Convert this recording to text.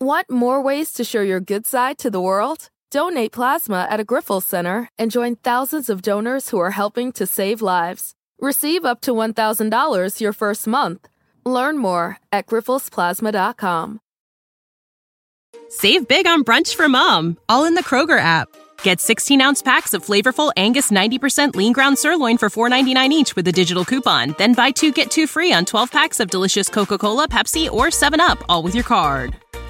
Want more ways to show your good side to the world? Donate plasma at a Grifols Center and join thousands of donors who are helping to save lives. Receive up to $1,000 your first month. Learn more at grifolsplasma.com. Save big on brunch for mom, all in the Kroger app. Get 16 ounce packs of flavorful Angus 90% lean ground sirloin for $4.99 each with a digital coupon. Then buy two get two free on 12 packs of delicious Coca Cola, Pepsi, or 7UP, all with your card.